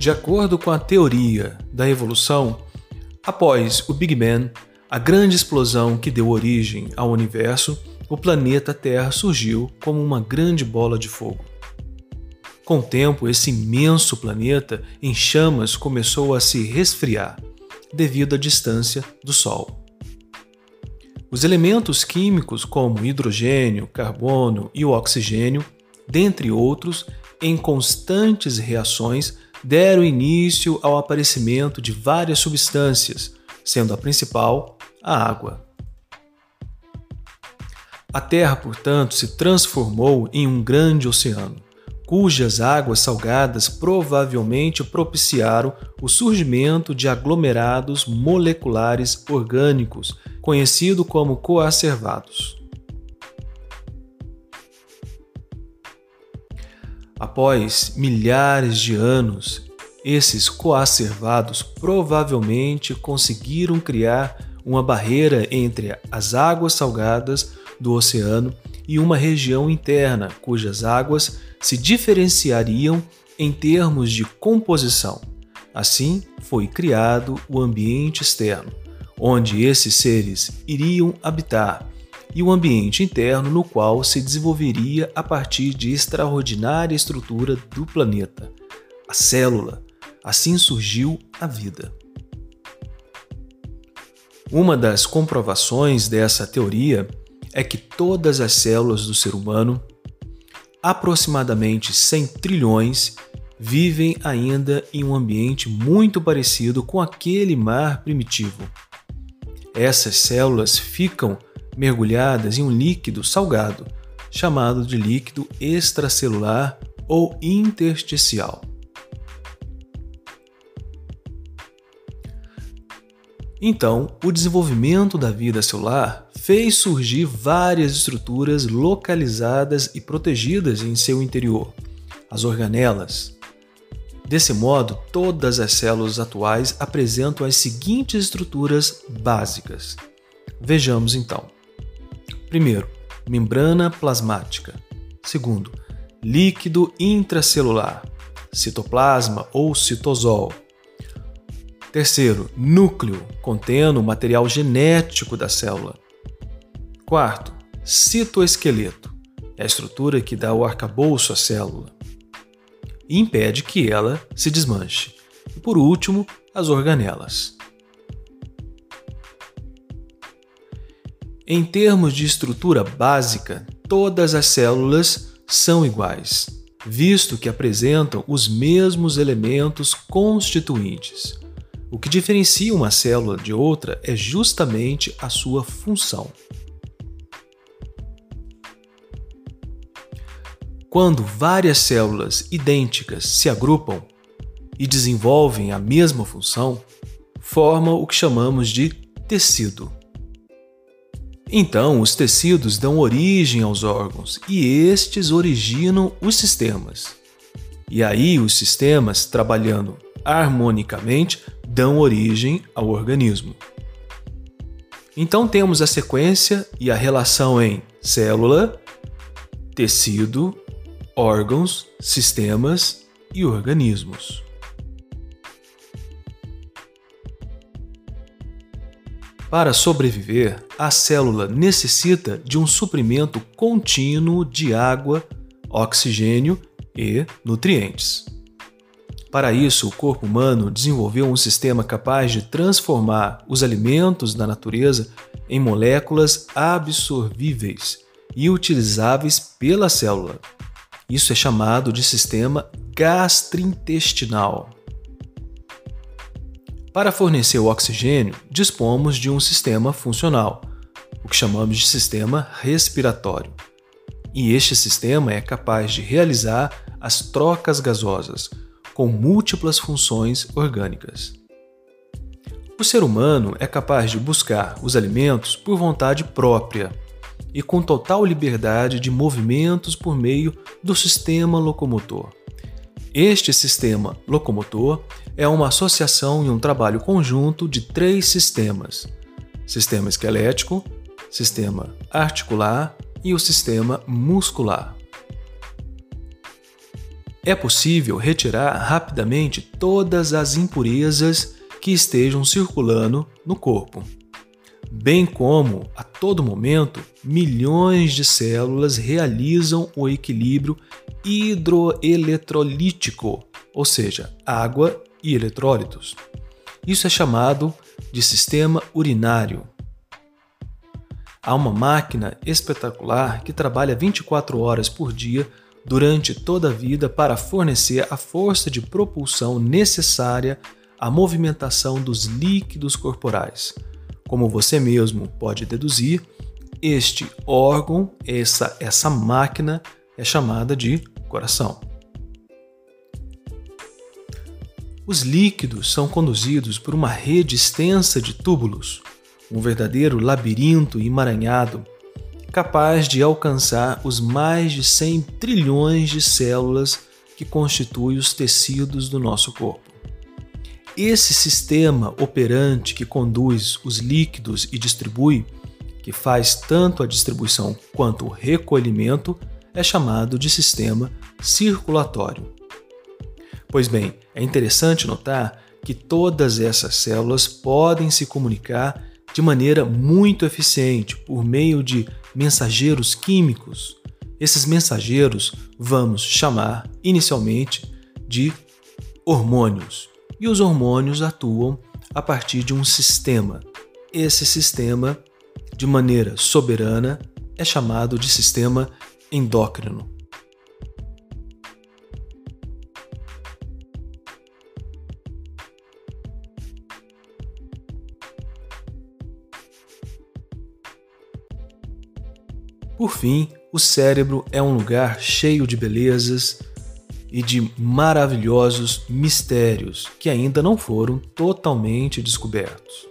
De acordo com a teoria da evolução, após o Big Bang, a grande explosão que deu origem ao universo, o planeta Terra surgiu como uma grande bola de fogo. Com o tempo, esse imenso planeta em chamas começou a se resfriar devido à distância do Sol. Os elementos químicos, como hidrogênio, carbono e o oxigênio, dentre outros, em constantes reações, deram início ao aparecimento de várias substâncias, sendo a principal a água. A Terra, portanto, se transformou em um grande oceano, cujas águas salgadas provavelmente propiciaram o surgimento de aglomerados moleculares orgânicos, conhecido como coacervados. Após milhares de anos, esses coacervados provavelmente conseguiram criar uma barreira entre as águas salgadas do oceano e uma região interna cujas águas se diferenciariam em termos de composição. Assim, foi criado o ambiente externo, onde esses seres iriam habitar, e o ambiente interno no qual se desenvolveria a partir de extraordinária estrutura do planeta, a célula. Assim surgiu a vida. Uma das comprovações dessa teoria é que todas as células do ser humano, aproximadamente 100 trilhões, vivem ainda em um ambiente muito parecido com aquele mar primitivo. Essas células ficam mergulhadas em um líquido salgado, chamado de líquido extracelular ou intersticial. Então, o desenvolvimento da vida celular fez surgir várias estruturas localizadas e protegidas em seu interior, as organelas. Desse modo, todas as células atuais apresentam as seguintes estruturas básicas. Vejamos então. Primeiro, membrana plasmática. Segundo, líquido intracelular, citoplasma ou citosol. Terceiro, núcleo, contendo o material genético da célula. Quarto, citoesqueleto, é a estrutura que dá o arcabouço à célula e impede que ela se desmanche. E por último, as organelas. Em termos de estrutura básica, todas as células são iguais, visto que apresentam os mesmos elementos constituintes. O que diferencia uma célula de outra é justamente a sua função. Quando várias células idênticas se agrupam e desenvolvem a mesma função, formam o que chamamos de tecido. Então, os tecidos dão origem aos órgãos e estes originam os sistemas. E aí, os sistemas, trabalhando harmonicamente, dão origem ao organismo. Então, temos a sequência e a relação em célula, tecido, órgãos, sistemas e organismos. Para sobreviver, a célula necessita de um suprimento contínuo de água, oxigênio e nutrientes. Para isso, o corpo humano desenvolveu um sistema capaz de transformar os alimentos da natureza em moléculas absorvíveis e utilizáveis pela célula. Isso é chamado de sistema gastrointestinal. Para fornecer o oxigênio, dispomos de um sistema funcional, o que chamamos de sistema respiratório. E este sistema é capaz de realizar as trocas gasosas, com múltiplas funções orgânicas. O ser humano é capaz de buscar os alimentos por vontade própria e com total liberdade de movimentos por meio do sistema locomotor. Este sistema locomotor é uma associação e um trabalho conjunto de três sistemas: sistema esquelético, sistema articular e o sistema muscular. é possível retirar rapidamente todas as impurezas que estejam circulando no corpo. Bem como, a todo momento, milhões de células realizam o equilíbrio hidroeletrolítico, ou seja, água e eletrólitos. Isso é chamado de sistema urinário. Há uma máquina espetacular que trabalha 24 horas por dia durante toda a vida para fornecer a força de propulsão necessária à movimentação dos líquidos corporais. Como você mesmo pode deduzir, este órgão, essa, essa máquina, é chamada de coração. Os líquidos são conduzidos por uma rede extensa de túbulos, um verdadeiro labirinto emaranhado, capaz de alcançar os mais de 100 trilhões de células que constituem os tecidos do nosso corpo. Esse sistema operante que conduz os líquidos e distribui, que faz tanto a distribuição quanto o recolhimento, é chamado de sistema circulatório. Pois bem, é interessante notar que todas essas células podem se comunicar de maneira muito eficiente por meio de mensageiros químicos. Esses mensageiros vamos chamar inicialmente de hormônios. E os hormônios atuam a partir de um sistema. Esse sistema, de maneira soberana, é chamado de sistema endócrino. Por fim, o cérebro é um lugar cheio de belezas e de maravilhosos mistérios que ainda não foram totalmente descobertos,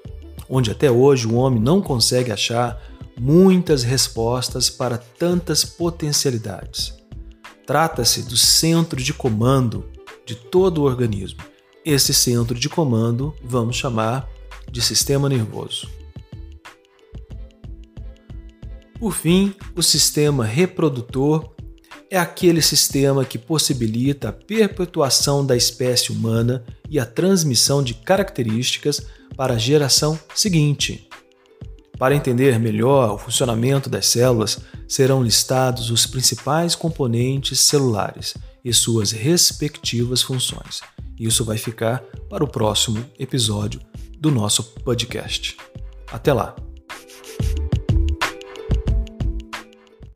onde até hoje o homem não consegue achar muitas respostas para tantas potencialidades. Trata-se do centro de comando de todo o organismo. Esse centro de comando vamos chamar de sistema nervoso. Por fim, o sistema reprodutor é aquele sistema que possibilita a perpetuação da espécie humana e a transmissão de características para a geração seguinte. Para entender melhor o funcionamento das células, serão listados os principais componentes celulares e suas respectivas funções. Isso vai ficar para o próximo episódio do nosso podcast. Até lá!